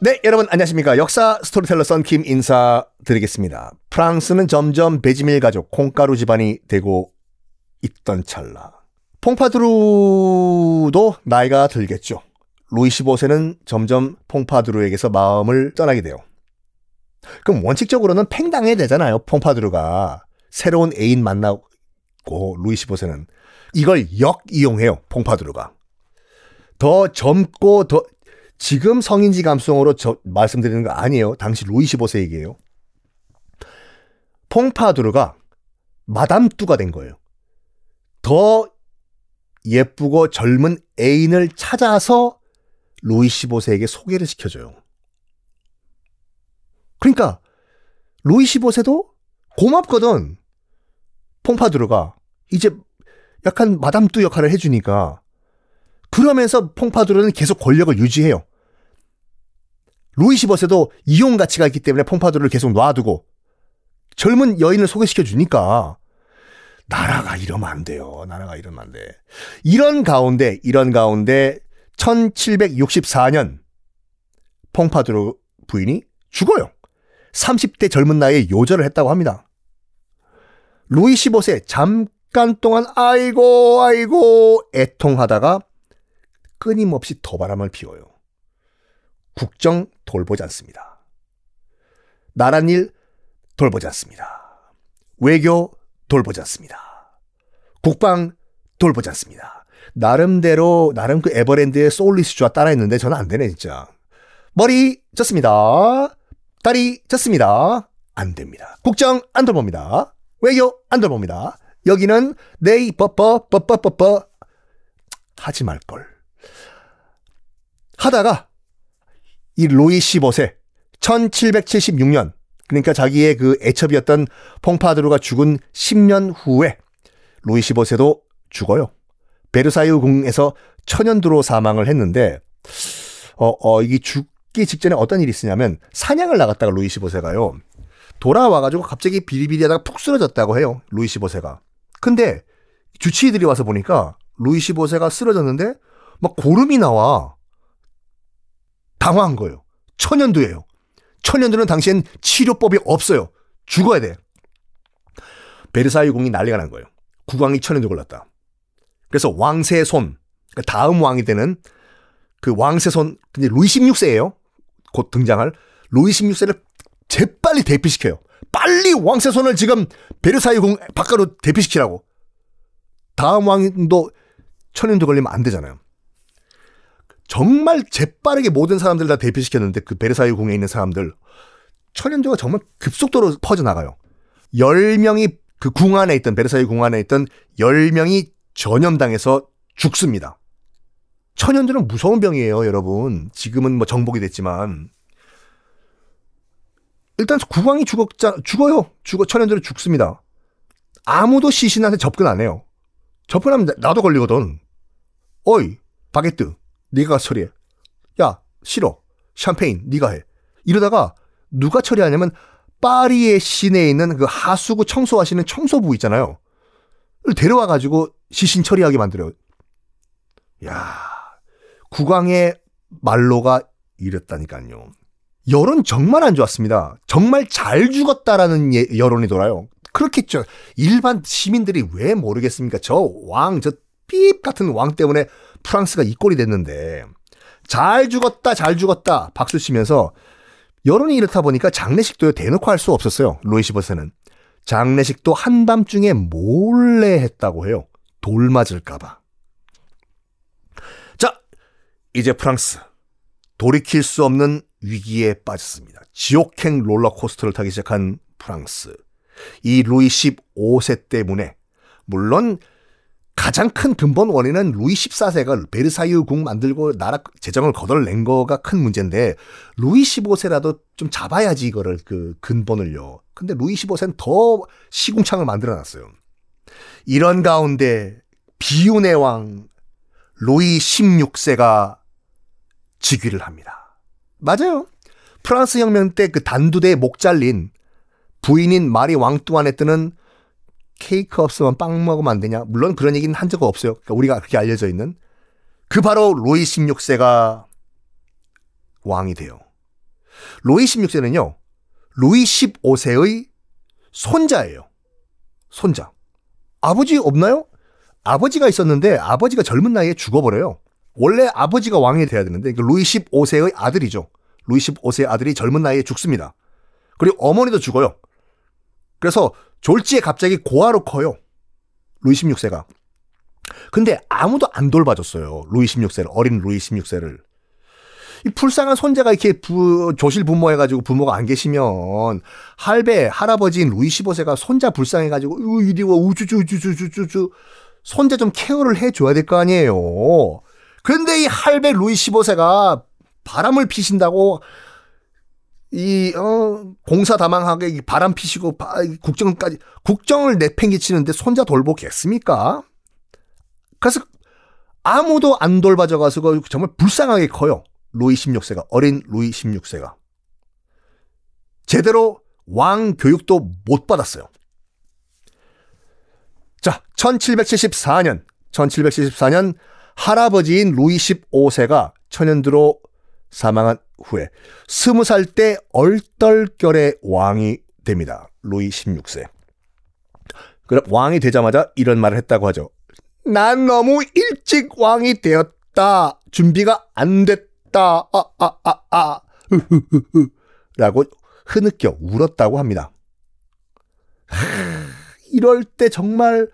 네, 여러분 안녕하십니까. 역사 스토리텔러 썬킴 인사드리겠습니다. 프랑스는 점점 베지밀 가족, 콩가루 집안이 되고 있던 찰나. 퐁파두르도 나이가 들겠죠. 루이 15세는 점점 퐁파두르에게서 마음을 떠나게 돼요. 그럼 원칙적으로는 팽당해야 되잖아요. 퐁파두르가. 새로운 애인 만나고 루이 15세는 이걸 역이용해요. 퐁파두르가. 더 젊고 더 지금 성인지 감성으로 저 말씀드리는 거 아니에요. 당시 루이 15세 얘기예요. 퐁파두르가 마담 뚜가 된 거예요. 더 예쁘고 젊은 애인을 찾아서 루이 15세에게 소개를 시켜줘요. 그러니까 루이 15세도 고맙거든. 퐁파두르가 이제 약간 마담 뚜 역할을 해주니까 그러면서 퐁파두르는 계속 권력을 유지해요. 루이 15세도 이용 가치가 있기 때문에 퐁파두르를 계속 놔두고 젊은 여인을 소개시켜 주니까 나라가 이러면 안 돼요. 나라가 이러면 안 돼. 이런 가운데 이런 가운데 1764년 퐁파두르 부인이 죽어요. 30대 젊은 나이에 요절을 했다고 합니다. 루이 15세 잠깐 동안 아이고 아이고 애통하다가 끊임없이 도바람을 피워요. 국정 돌보지 않습니다. 나라일 돌보지 않습니다. 외교 돌보지 않습니다. 국방 돌보지 않습니다. 나름대로 나름 그 에버랜드의 소울리스주와 따라했는데 저는 안 되네 진짜. 머리 졌습니다. 다리 졌습니다. 안 됩니다. 국정 안 돌봅니다. 외교 안 돌봅니다. 여기는 네이 버퍼 버퍼버퍼 하지 말걸. 하다가 이 로이 15세 1776년 그러니까 자기의 그 애첩이었던 퐁파드루가 죽은 10년 후에 로이 15세도 죽어요. 베르사유 궁에서 천연두로 사망을 했는데 어, 어 이게 죽기 직전에 어떤 일이 있으냐면 사냥을 나갔다가 로이 15세가요. 돌아와가지고 갑자기 비리비리하다가 푹 쓰러졌다고 해요. 로이 15세가. 근데 주치의들이 와서 보니까 로이 15세가 쓰러졌는데 막 고름이 나와. 당황한 거예요. 천연두예요. 천연두는 당시엔 치료법이 없어요. 죽어야 돼. 베르사유 궁이 난리가 난 거예요. 국왕이 천연두 걸렸다. 그래서 왕세손, 그러니까 다음 왕이 되는 그 왕세손, 근데 루이 16세예요. 곧 등장할 루이 16세를 재빨리 대피시켜요. 빨리 왕세손을 지금 베르사유 궁 바깥으로 대피시키라고. 다음 왕도 천연두 걸리면 안 되잖아요. 정말 재빠르게 모든 사람들 다 대피시켰는데 그 베르사유 궁에 있는 사람들 천연두가 정말 급속도로 퍼져나가요. 10명이 그 궁 안에 있던 베르사유 궁 안에 있던 10명이 전염당해서 죽습니다. 천연두는 무서운 병이에요, 여러분. 지금은 뭐 정복이 됐지만 일단 국왕이 죽었자 죽어요. 죽어 천연두는 죽습니다. 아무도 시신한테 접근 안 해요. 접근하면 나도 걸리거든. 어이, 바게트. 네가 처리해. 야, 싫어. 샴페인 네가 해. 이러다가 누가 처리하냐면 파리의 시내에 있는 그 하수구 청소하시는 청소부 있잖아요. 데려와 가지고 시신 처리하게 만들어요. 야, 국왕의 말로가 이랬다니까요. 여론 정말 안 좋았습니다. 정말 잘 죽었다라는 예, 여론이 돌아요. 그렇겠죠. 일반 시민들이 왜 모르겠습니까? 저 왕, 저 삐입 같은 왕 때문에 프랑스가 이 꼴이 됐는데 잘 죽었다 잘 죽었다 박수 치면서 여론이 이렇다 보니까 장례식도 대놓고 할 수 없었어요. 로이 시버스는 장례식도 한밤중에 몰래 했다고 해요. 돌 맞을까봐. 자, 이제 프랑스 돌이킬 수 없는 위기에 빠졌습니다. 지옥행 롤러코스터를 타기 시작한 프랑스. 이 루이 15세 때문에 물론 가장 큰 근본 원인은 루이 14세가 베르사유 궁 만들고 나라 재정을 거덜낸 거가 큰 문제인데 루이 15세라도 좀 잡아야지 이거를 그 근본을요. 근데 루이 15세는 더 시궁창을 만들어 놨어요. 이런 가운데 비운의 왕 루이 16세가 즉위를 합니다. 맞아요. 프랑스 혁명 때 그 단두대에 목 잘린 부인인 마리 왕뚜안에 뜨는 케이크 없으면 빵 먹으면 안 되냐? 물론 그런 얘기는 한적 없어요. 그러니까 우리가 그렇게 알려져 있는 그 바로 로이 16세가 왕이 돼요. 로이 16세는요, 로이 15세의 손자예요. 손자. 아버지 없나요? 아버지가 있었는데 아버지가 젊은 나이에 죽어버려요. 원래 아버지가 왕이 돼야 되는데 그 루이 15세의 아들이죠. 루이 15세의 아들이 젊은 나이에 죽습니다. 그리고 어머니도 죽어요. 그래서 졸지에 갑자기 고아로 커요. 루이 16세가. 근데 아무도 안 돌봐줬어요. 루이 16세를 어린 루이 16세를. 이 불쌍한 손자가 이렇게 부, 조실 부모 해가지고 부모가 안 계시면 할배 할아버지인 루이 15세가 손자 불쌍해가지고 이리 와 우쭈쭈 우쭈쭈 우쭈쭈 손자 좀 케어를 해줘야 될 거 아니에요. 근데 이 할배 루이 15세가 바람을 피신다고 이, 어, 공사다망하게 바람 피시고 바, 국정까지, 국정을 내팽개치는데 손자 돌보겠습니까? 그래서 아무도 안 돌봐줘가서 정말 불쌍하게 커요. 루이 16세가, 어린 루이 16세가. 제대로 왕 교육도 못 받았어요. 자, 1774년, 1774년 할아버지인 루이 15세가 천연두로 사망한 후에 20살 때 얼떨결에 왕이 됩니다. 루이 16세. 그럼 왕이 되자마자 이런 말을 했다고 하죠. 난 너무 일찍 왕이 되었다. 준비가 안 됐다. 아, 아, 아, 아. 라고 흐느껴 울었다고 합니다. 이럴 때 정말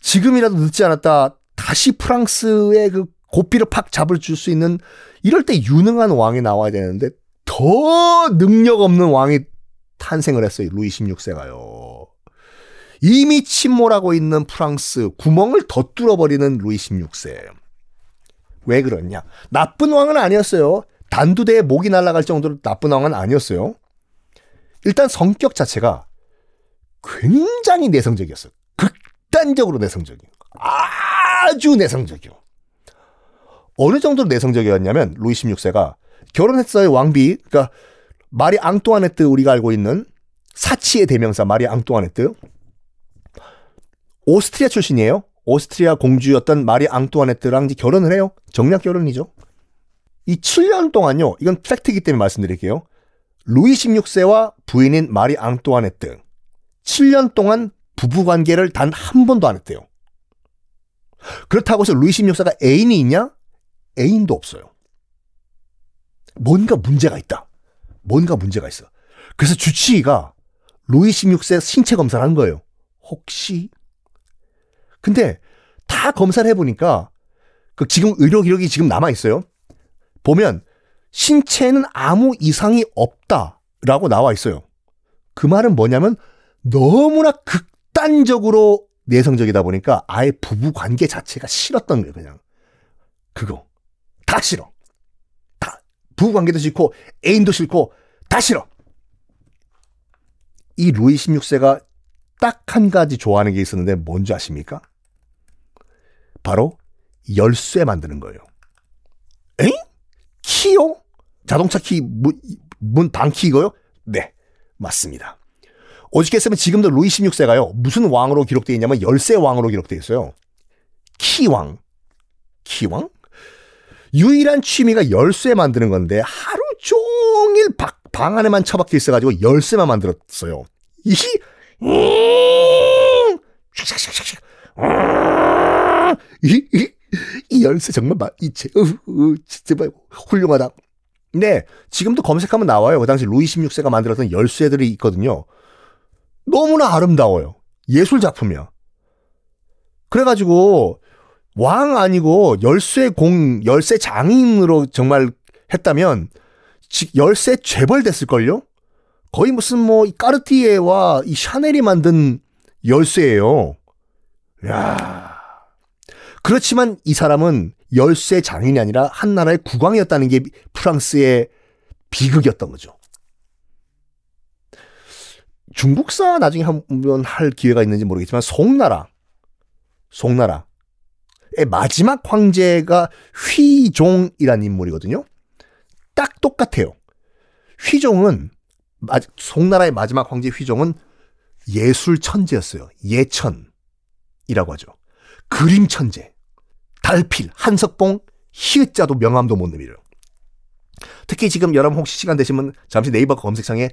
지금이라도 늦지 않았다. 다시 프랑스의 그 고삐를 팍 잡을 줄 수 있는 이럴 때 유능한 왕이 나와야 되는데 더 능력 없는 왕이 탄생을 했어요. 루이 16세가요. 이미 침몰하고 있는 프랑스 구멍을 더 뚫어버리는 루이 16세. 왜 그러냐? 나쁜 왕은 아니었어요. 단두대에 목이 날아갈 정도로 나쁜 왕은 아니었어요. 일단 성격 자체가 굉장히 내성적이었어요. 극단적으로 내성적이에요. 아주 내성적이요. 어느 정도로 내성적이었냐면 루이 16세가 결혼했어요 왕비 그러니까 마리 앙뚜아네트 우리가 알고 있는 사치의 대명사 마리 앙뚜아네트 오스트리아 출신이에요. 오스트리아 공주였던 마리 앙뚜아네트랑 이제 결혼을 해요. 정략 결혼이죠. 이 7년 동안요. 이건 팩트이기 때문에 말씀드릴게요. 루이 16세와 부인인 마리 앙뚜아네트 7년 동안 부부 관계를 단 한 번도 안 했대요. 그렇다고 해서 루이 16세가 애인이 있냐? 애인도 없어요. 뭔가 문제가 있다. 뭔가 문제가 있어. 그래서 주치의가 루이 16세 신체 검사를 한 거예요. 혹시? 근데 다 검사를 해보니까 그 지금 의료 기록이 지금 남아 있어요. 보면 신체에는 아무 이상이 없다라고 나와 있어요. 그 말은 뭐냐면 너무나 극단적으로 내성적이다 보니까 아예 부부 관계 자체가 싫었던 거예요, 그냥. 그거. 다 싫어. 다. 부부 관계도 싫고, 애인도 싫고, 다 싫어. 이 루이 16세가 딱 한 가지 좋아하는 게 있었는데 뭔지 아십니까? 바로 열쇠 만드는 거예요. 엥? 키요? 자동차 키, 문, 문 방키 이거요? 네, 맞습니다. 오직했으면 지금도 루이 16세가요. 무슨 왕으로 기록되어 있냐면 열쇠 왕으로 기록되어 있어요. 키왕. 키왕? 유일한 취미가 열쇠 만드는 건데 하루 종일 방 안에만 처박혀 있어가지고 열쇠만 만들었어요. 이, 이, 이, 이 열쇠 정말 마, 이, 제, 어, 어, 진짜 훌륭하다. 네, 지금도 검색하면 나와요. 그 당시 루이 16세가 만들었던 열쇠들이 있거든요. 너무나 아름다워요. 예술 작품이야. 그래가지고 왕 아니고 열쇠 공 열쇠 장인으로 정말 했다면 열쇠 재벌 됐을걸요? 거의 무슨 뭐 까르티에와 이 샤넬이 만든 열쇠예요. 야. 그렇지만 이 사람은 열쇠 장인이 아니라 한 나라의 국왕이었다는 게 프랑스의 비극이었던 거죠. 중국사 나중에 한번 할 기회가 있는지 모르겠지만 송나라, 송나라의 마지막 황제가 휘종이라는 인물이거든요. 딱 똑같아요. 휘종은 송나라의 마지막 황제 휘종은 예술 천재였어요. 예천이라고 하죠. 그림 천재. 달필, 한석봉, 히읗자도 명함도 못 내밀어요. 특히 지금 여러분 혹시 시간 되시면 잠시 네이버 검색창에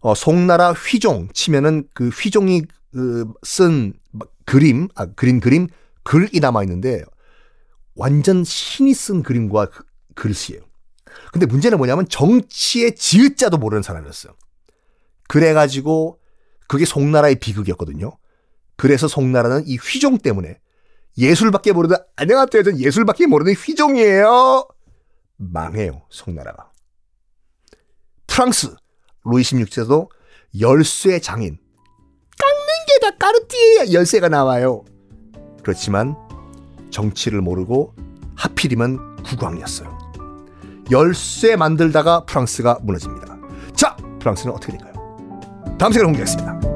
어, 송나라 휘종 치면은 그 휘종이 그, 쓴 그림, 아, 그린 그림 글이 남아 있는데 완전 신이 쓴 그림과 그, 글씨예요. 근데 문제는 뭐냐면 정치의 지읒자도 모르는 사람이었어요. 그래가지고 그게 송나라의 비극이었거든요. 그래서 송나라는 이 휘종 때문에 예술밖에 모르는 안녕하세요. 전 예술밖에 모르는 휘종이에요. 망해요. 송나라가. 프랑스 루이 16세도 열쇠 장인 깎는 게 다 까르띠에 열쇠가 나와요. 그렇지만 정치를 모르고 하필이면 국왕이었어요. 열쇠 만들다가 프랑스가 무너집니다. 자, 프랑스는 어떻게 될까요? 다음 시간에 공개하겠습니다.